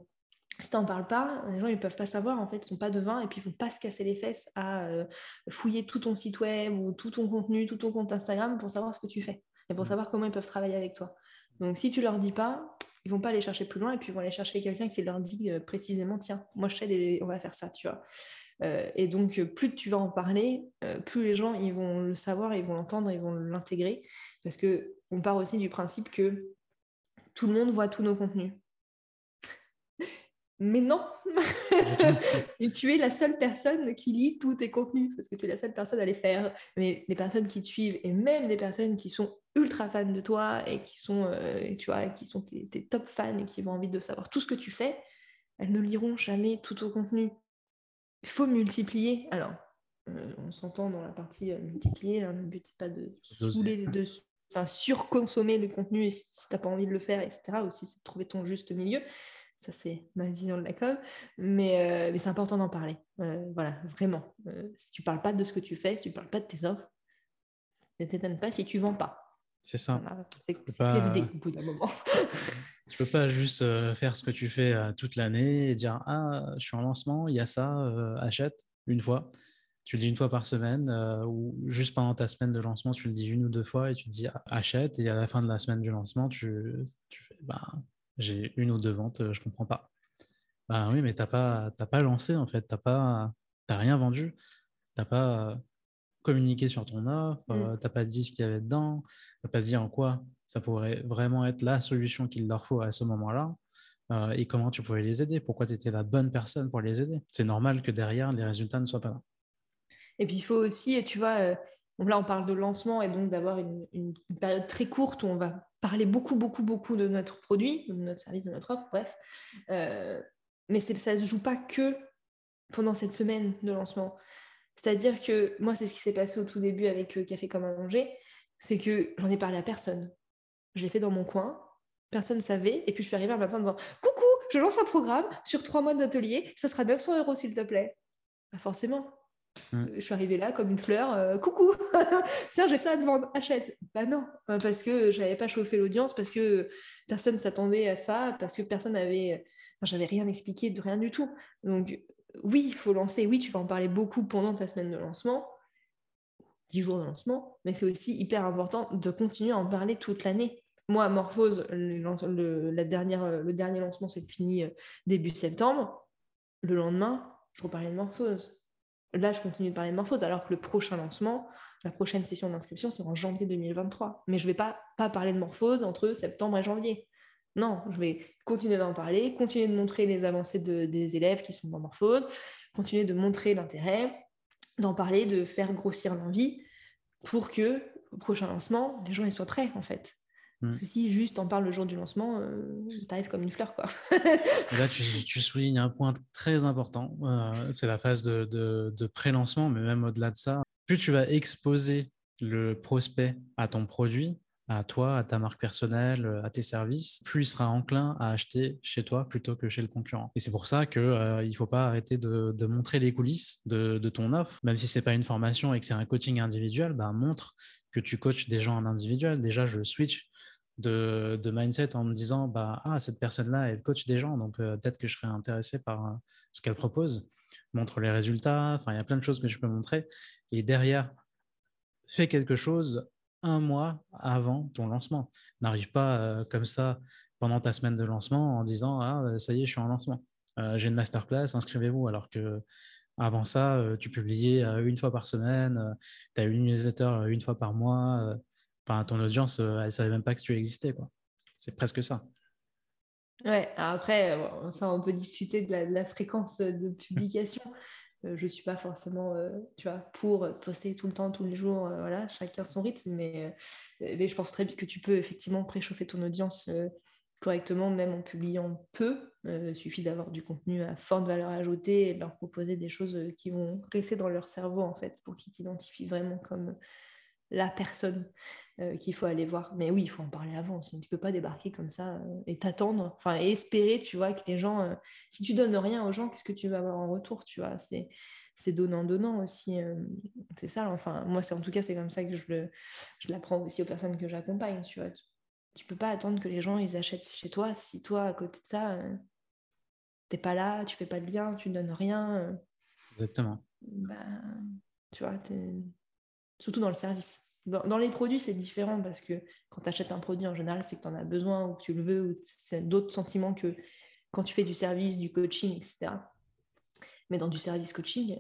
si t'en parles pas, les gens ils peuvent pas savoir en fait, ils sont pas devins et puis ils vont pas se casser les fesses à euh, fouiller tout ton site web ou tout ton contenu, tout ton compte Instagram pour savoir ce que tu fais et pour mmh. savoir comment ils peuvent travailler avec toi. Donc si tu leur dis pas, ils vont pas aller chercher plus loin et puis ils vont aller chercher quelqu'un qui leur dit euh, précisément tiens, moi je sais, on va faire ça, tu vois. Euh, et donc, euh, plus tu vas en parler, euh, plus les gens ils vont le savoir, ils vont l'entendre, ils vont l'intégrer. Parce qu'on part aussi du principe que tout le monde voit tous nos contenus. Mais non Tu es la seule personne qui lit tous tes contenus, parce que tu es la seule personne à les faire. Mais les personnes qui te suivent, et même les personnes qui sont ultra fans de toi et qui sont, tu vois, qui sont tes, tes, top fans et qui vont envie de savoir tout ce que tu fais, elles ne liront jamais tout ton contenu il faut multiplier. Alors, euh, on s'entend dans la partie euh, multiplier. Hein, le but, c'est pas de saouler, de surconsommer le contenu et si, tu n'as pas envie de le faire, etc. Aussi, c'est de trouver ton juste milieu. Ça, c'est ma vision de la com. Mais, mais c'est important d'en parler. voilà, vraiment. si tu ne parles pas de ce que tu fais, si tu ne parles pas de tes offres, ne t'étonne pas si tu ne vends pas. C'est ça. c'est pas... au bout d'un moment. tu peux pas juste faire ce que tu fais toute l'année et dire Ah, je suis en lancement, il y a ça, achète une fois tu le dis une fois par semaine euh, ou juste pendant ta semaine de lancement, tu le dis une ou deux fois et tu te dis achète. Et à la fin de la semaine du lancement, tu, tu fais bah, j'ai une ou deux ventes, euh, je comprends pas. Bah oui, mais tu n'as pas, pas lancé en fait, tu n'as pas, rien vendu, tu n'as pas communiqué sur ton offre, mm. euh, tu n'as pas dit ce qu'il y avait dedans, tu n'as pas dit en quoi ça pourrait vraiment être la solution qu'il leur faut à ce moment-là. et comment tu pouvais les aider, pourquoi tu étais la bonne personne pour les aider. C'est normal que derrière, les résultats ne soient pas là. Et puis, il faut aussi, tu vois, euh, là, on parle de lancement et donc d'avoir une, période très courte où on va parler beaucoup, beaucoup, beaucoup de notre produit, de notre service, de notre offre, bref. Euh, mais ça ne se joue pas que pendant cette semaine de lancement. C'est-à-dire que moi, c'est ce qui s'est passé au tout début avec Café comme un manger, c'est que j'en ai parlé à personne. Je l'ai fait dans mon coin, personne ne savait, et puis je suis arrivée un matin en disant Coucou, je lance un programme sur trois mois d'atelier, ça sera 900 euros s'il te plaît. forcément, Mm. Je suis arrivée là comme une fleur, euh, coucou, tiens, j'ai ça à demander, achète. Bah non, euh, parce que je n'avais pas chauffé l'audience, parce que personne ne s'attendait à ça, parce que personne n'avait. Enfin, j'avais rien expliqué de rien du tout. Donc, oui, il faut lancer, oui, tu vas en parler beaucoup pendant ta semaine de lancement, 10 jours de lancement, mais c'est aussi hyper important de continuer à en parler toute l'année. Moi, Morphose, le, la dernière, le dernier lancement s'est fini euh, début septembre. Le lendemain, je reparlais de Morphose Là, je continue de parler de morphose, alors que le prochain lancement, la prochaine session d'inscription, c'est en janvier 2023. Mais je ne vais pas, pas parler de morphose entre septembre et janvier. Non, je vais continuer d'en parler, continuer de montrer les avancées des élèves qui sont dans morphose, continuer de montrer l'intérêt, d'en parler, de faire grossir l'envie pour que au prochain lancement, les gens ils soient prêts en fait. Mm. Parce que si juste on parle le jour du lancement, euh, t'arrives comme une fleur. Quoi. Là, tu, soulignes un point très important. Euh, c'est la phase de, de, pré-lancement, mais même au-delà de ça. Plus tu vas exposer le prospect à ton produit, à toi, à ta marque personnelle, à tes services, plus il sera enclin à acheter chez toi plutôt que chez le concurrent. Et c'est pour ça qu'il euh, il faut pas arrêter de, montrer les coulisses de, ton offre, même si ce n'est pas une formation et que c'est un coaching individuel, bah, montre que tu coaches des gens en individuel. Déjà, je switch de, mindset en me disant bah, Ah, cette personne-là, elle coach des gens, donc euh, peut-être que je serais intéressé par euh, ce qu'elle propose. Montre les résultats, enfin, il y a plein de choses que je peux montrer. Et derrière, fais quelque chose un mois avant ton lancement. N'arrive pas euh, comme ça pendant ta semaine de lancement en disant Ah, ça y est, je suis en lancement. J'ai une masterclass, inscrivez-vous. Alors que avant ça, tu publiais une fois par semaine, tu as une newsletter une fois par mois Enfin, ton audience, euh, elle ne savait même pas que tu existais. Quoi. C'est presque ça. Ouais, après, euh, ça, on peut discuter de la, fréquence de publication. Euh, je ne suis pas forcément, tu vois, pour poster tout le temps, tous les jours, voilà, chacun son rythme, mais, je pense très bien que tu peux effectivement préchauffer ton audience correctement, même en publiant peu. il suffit d'avoir du contenu à forte valeur ajoutée et de leur proposer des choses qui vont rester dans leur cerveau, en fait, pour qu'ils t'identifient vraiment comme la personne euh, qu'il faut aller voir. Mais oui, il faut en parler avant. Tu ne peux pas débarquer comme ça euh, et t'attendre, enfin, et espérer, tu vois, que les gens, euh, si tu donnes rien aux gens, qu'est-ce que tu vas avoir en retour, tu vois? C'est c'est donnant-donnant aussi. c'est ça, enfin, moi, c'est en tout cas, c'est comme ça que je, le, je l'apprends aussi aux personnes que j'accompagne, tu vois. Tu, peux pas attendre que les gens, ils achètent chez toi si toi, à côté de ça, t'es pas là, tu fais pas de lien, tu donnes rien. Exactement. Bah, tu vois, surtout dans le service. Dans, les produits, c'est différent parce que quand tu achètes un produit, en général, c'est que tu en as besoin ou que tu le veux, ou c'est d'autres sentiments que quand tu fais du service, du coaching, etc. Mais dans du service coaching,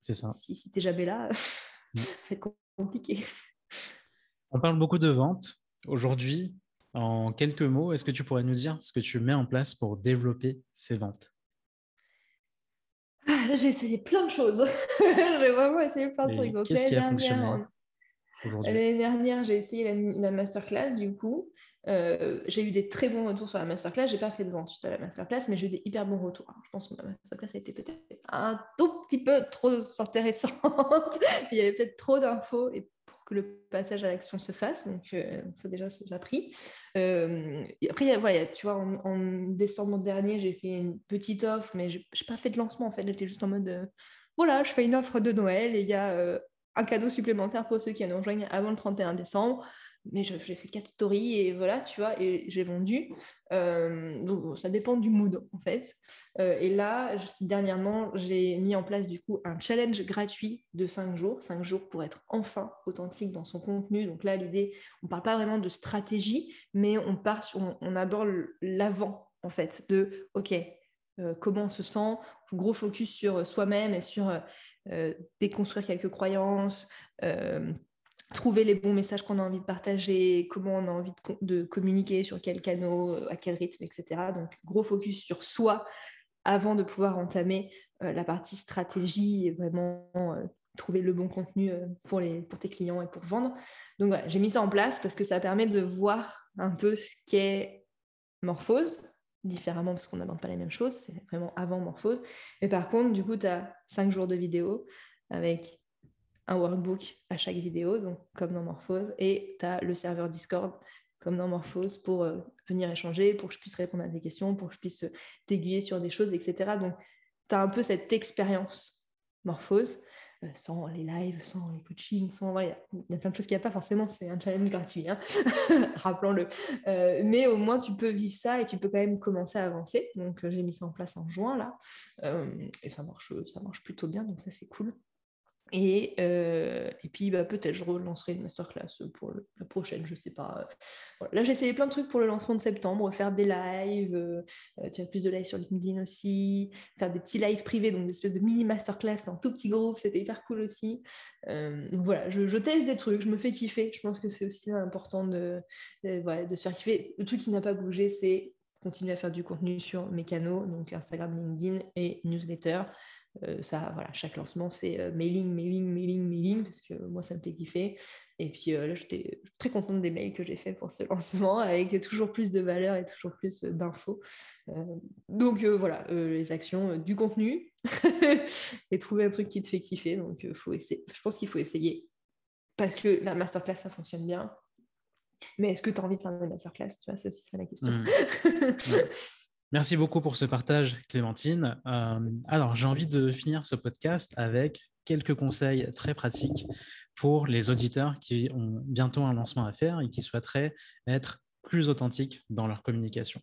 c'est ça. Si, tu n'es jamais là, mm. c'est compliqué. On parle beaucoup de vente. Aujourd'hui, en quelques mots, est-ce que tu pourrais nous dire ce que tu mets en place pour développer ces ventes? Ah, J'ai essayé plein de choses. j'ai vraiment essayé plein de trucs. Qu'est-ce qui a fonctionné L'année dernière, j'ai essayé la, masterclass, du coup. Euh, j'ai eu des très bons retours sur la masterclass. J'ai pas fait de vente suite à la masterclass, mais j'ai eu des hyper bons retours. je pense que la masterclass a été peut-être un tout petit peu trop intéressante. Il y avait peut-être trop d'infos. Et que le passage à l'action se fasse. Donc, euh, ça, déjà, c'est déjà pris. Euh, après, voilà, tu vois, en, décembre dernier, j'ai fait une petite offre, mais je n'ai pas fait de lancement, en fait. J'étais juste en mode, euh, voilà, je fais une offre de Noël et il y a un cadeau supplémentaire pour ceux qui nous rejoignent avant le 31 décembre mais j'ai fait quatre stories et voilà, tu vois, et j'ai vendu. Euh, donc ça dépend du mood en fait. Euh, et là, dernièrement, j'ai mis en place du coup un challenge gratuit de 5 jours, 5 jours pour être enfin authentique dans son contenu. Donc là, l'idée, on ne parle pas vraiment de stratégie, mais on part sur, on, aborde l'avant en fait, de OK, euh, comment on se sent, gros focus sur soi-même et sur déconstruire quelques croyances trouver les bons messages qu'on a envie de partager, comment on a envie de, communiquer, sur quel canaux, euh, à quel rythme, etc. Donc, gros focus sur soi avant de pouvoir entamer euh, la partie stratégie et vraiment euh, trouver le bon contenu pour, les, pour tes clients et pour vendre. Donc, j'ai mis ça en place parce que ça permet de voir un peu ce qu'est Morphose, différemment parce qu'on n'aborde pas les mêmes choses, c'est vraiment avant Morphose. Mais par contre, du coup, tu as cinq jours de vidéo avec un workbook à chaque vidéo, donc comme dans Morphose, et tu as le serveur Discord comme dans Morphose pour euh, venir échanger, pour que je puisse répondre à des questions, pour que je puisse t'aiguiller sur des choses, etc. Donc, tu as un peu cette expérience Morphose, euh, sans les lives, sans les coachings, sans... il y, a plein de choses qu'il n'y a pas forcément, c'est un challenge gratuit, hein rappelons-le. Euh, mais au moins, tu peux vivre ça et tu peux quand même commencer à avancer. Donc, j'ai mis ça en place en juin, là, et ça marche, ça marche plutôt bien, donc ça, c'est cool. Et, euh, et, puis bah, peut-être je relancerai une masterclass pour la prochaine, je sais pas. Là j'ai essayé plein de trucs pour le lancement de septembre, faire des lives, euh, euh, tu as plus de lives sur LinkedIn aussi, faire des petits lives privés, donc des espèces de mini masterclass dans tout petit groupe, c'était hyper cool aussi. voilà, je, teste des trucs, je me fais kiffer, je pense que c'est aussi important de, de, de se faire kiffer. Le truc qui n'a pas bougé, c'est continuer à faire du contenu sur mes canaux, donc Instagram, LinkedIn et newsletter. Euh, ça, voilà, chaque lancement, c'est euh, mailing, mailing, mailing, mailing, parce que moi, ça me fait kiffer. Et puis euh, là, j'étais très contente des mails que j'ai fait pour ce lancement, avec toujours plus de valeur et toujours plus d'infos. donc voilà, les actions, du contenu, et trouver un truc qui te fait kiffer. Donc faut essayer. je pense qu'il faut essayer. Parce que la masterclass, ça fonctionne bien. Mais est-ce que tu as envie de faire une masterclass? Tu vois, c'est aussi ça la question. Mmh. Merci beaucoup pour ce partage, Clémentine. Euh, alors, j'ai envie de finir ce podcast avec quelques conseils très pratiques pour les auditeurs qui ont bientôt un lancement à faire et qui souhaiteraient être plus authentiques dans leur communication.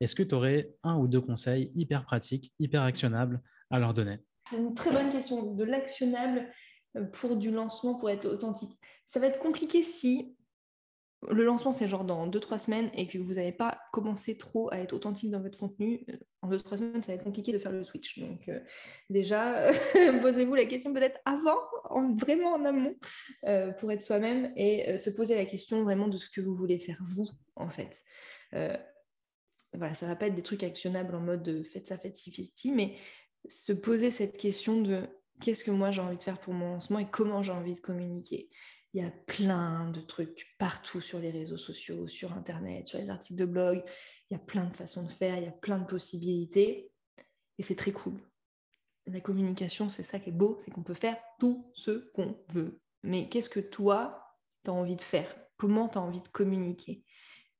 Est-ce que tu aurais un ou deux conseils hyper pratiques, hyper actionnables à leur donner? C'est une très bonne question. De l'actionnable pour du lancement, pour être authentique. Ça va être compliqué si le lancement, c'est genre dans 2-3 semaines et que vous n'avez pas commencé trop à être authentique dans votre contenu, euh, en 2-3 semaines, ça va être compliqué de faire le switch. Donc, euh, déjà, posez-vous la question peut-être avant, vraiment en amont, euh, pour être soi-même et se poser la question vraiment de ce que vous voulez faire vous, en fait. voilà, ça va pas être des trucs actionnables en mode faites ça, faites ci, faites ci, mais se poser cette question de qu'est-ce que moi j'ai envie de faire pour mon lancement et comment j'ai envie de communiquer. Il y a plein de trucs partout sur les réseaux sociaux, sur Internet, sur les articles de blog. Il y a plein de façons de faire, il y a plein de possibilités. Et c'est très cool. La communication, c'est ça qui est beau, c'est qu'on peut faire tout ce qu'on veut. Mais qu'est-ce que toi, tu as envie de faire? Comment tu as envie de communiquer?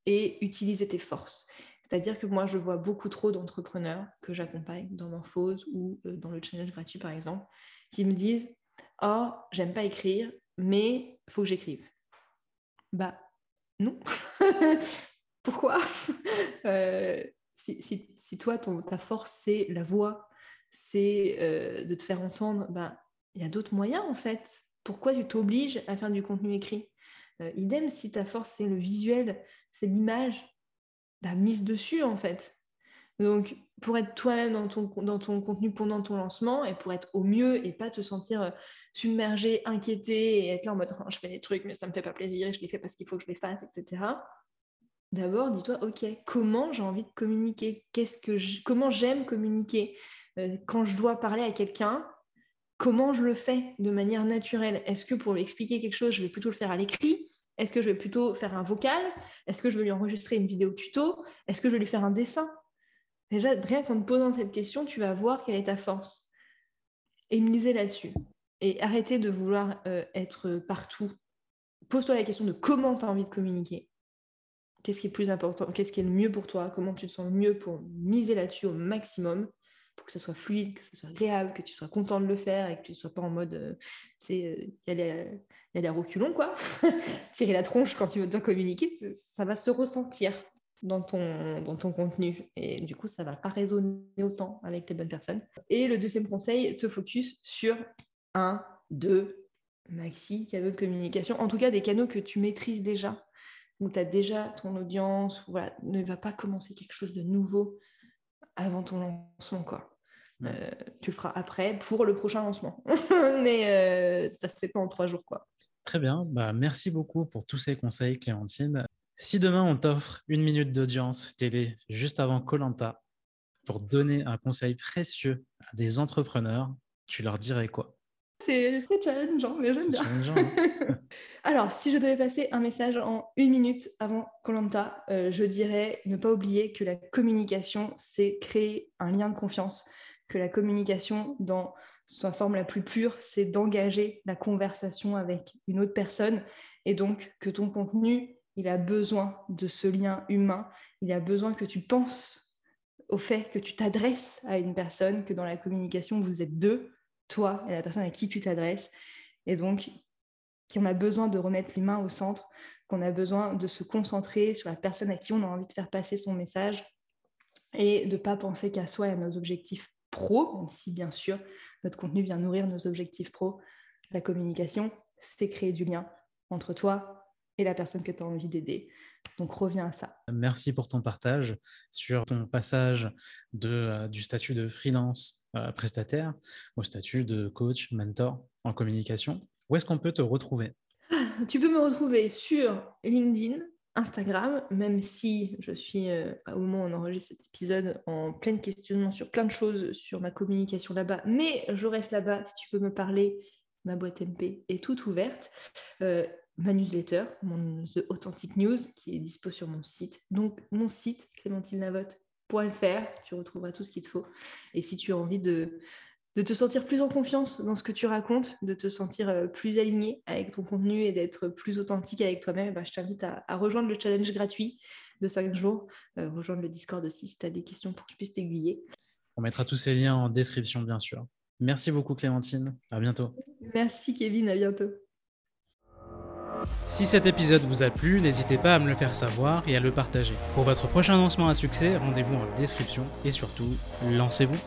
Et utiliser tes forces. C'est-à-dire que moi, je vois beaucoup trop d'entrepreneurs que j'accompagne dans Morphose ou euh, dans le challenge gratuit, par exemple, qui me disent Oh, j'aime pas écrire, mais il faut que j'écrive. Bah non. Pourquoi? Euh, si, toi, ton, ta force, c'est la voix, c'est euh, de te faire entendre, bah il y a d'autres moyens en fait. Pourquoi tu t'obliges à faire du contenu écrit? Euh, Idem, si ta force, c'est le visuel, c'est l'image, bah, mise dessus en fait. Donc, pour être toi-même dans ton, contenu pendant ton lancement et pour être au mieux et pas te sentir euh, submergé, inquiété et être là en mode oh, je fais des trucs mais ça me fait pas plaisir et je les fais parce qu'il faut que je les fasse, etc. D'abord, dis-toi, ok, comment j'ai envie de communiquer? Comment j'aime communiquer? Euh, Quand je dois parler à quelqu'un, comment je le fais de manière naturelle? Est-ce que pour lui expliquer quelque chose, je vais plutôt le faire à l'écrit? Est-ce que je vais plutôt faire un vocal? Est-ce que je vais lui enregistrer une vidéo tuto? Est-ce que je vais lui faire un dessin? Déjà, rien qu'en te posant cette question, tu vas voir quelle est ta force et miser là-dessus. Et arrêter de vouloir euh, être partout pose-toi la question de comment tu as envie de communiquer. Qu'est-ce qui est plus important? Qu'est-ce qui est le mieux pour toi? Comment tu te sens mieux pour miser là-dessus au maximum pour que ça soit fluide, que ça soit agréable, que tu sois content de le faire et que tu ne sois pas en mode, tu sais, y aller, y aller à reculons, quoi. Tirer la tronche quand tu dois communiquer, ça va se ressentir dans ton, dans ton contenu. Et du coup, ça va pas résonner autant avec les bonnes personnes. Et le deuxième conseil, te focus sur un, deux, maxi canaux de communication. En tout cas, des canaux que tu maîtrises déjà, où tu as déjà ton audience. Voilà, ne va pas commencer quelque chose de nouveau avant ton lancement. Quoi. Euh, tu le feras après pour le prochain lancement. Mais euh, ça se fait pas en trois jours. quoi. Très bien. Bah, merci beaucoup pour tous ces conseils, Clémentine. Si demain on t'offre une minute d'audience télé juste avant Colanta pour donner un conseil précieux à des entrepreneurs, tu leur dirais quoi? C'est challengeant, mais j'aime bien. Hein. Alors, si je devais passer un message en une minute avant Colanta, euh, je dirais ne pas oublier que la communication, c'est créer un lien de confiance, que la communication, dans sa forme la plus pure, c'est d'engager la conversation avec une autre personne, et donc que ton contenu il a besoin de ce lien humain, il a besoin que tu penses au fait que tu t'adresses à une personne, que dans la communication, vous êtes deux, toi et la personne à qui tu t'adresses, et donc qu'on a besoin de remettre l'humain au centre, qu'on a besoin de se concentrer sur la personne à qui on a envie de faire passer son message et de ne pas penser qu'à soi et à nos objectifs pro, même si bien sûr notre contenu vient nourrir nos objectifs pro. La communication, c'est créer du lien entre toi et la personne que tu as envie d'aider. Donc reviens à ça. Merci pour ton partage sur ton passage de, euh, du statut de freelance euh, prestataire au statut de coach, mentor en communication. Où est-ce qu'on peut te retrouver? Tu peux me retrouver sur LinkedIn, Instagram, même si je suis, euh, au moment où on enregistre cet épisode, en plein questionnement sur plein de choses sur ma communication là-bas, mais je reste là-bas si tu peux me parler. Ma boîte MP est toute ouverte ma newsletter, mon The Authentic News, qui est dispo sur mon site. Donc, mon site, clémentinelavotte.fr, tu retrouveras tout ce qu'il te faut. Et si tu as envie de, de te sentir plus en confiance dans ce que tu racontes, de te sentir euh, plus aligné avec ton contenu et d'être plus authentique avec toi-même, bah, je t'invite à, rejoindre le challenge gratuit de 5 jours, euh, rejoindre le Discord aussi si tu as des questions pour que je puisse t'aiguiller. On mettra tous ces liens en description, bien sûr. Merci beaucoup, Clémentine. À bientôt. Merci, Kevin. À bientôt. Si cet épisode vous a plu, n'hésitez pas à me le faire savoir et à le partager. Pour votre prochain lancement à succès, rendez-vous en description et surtout, lancez-vous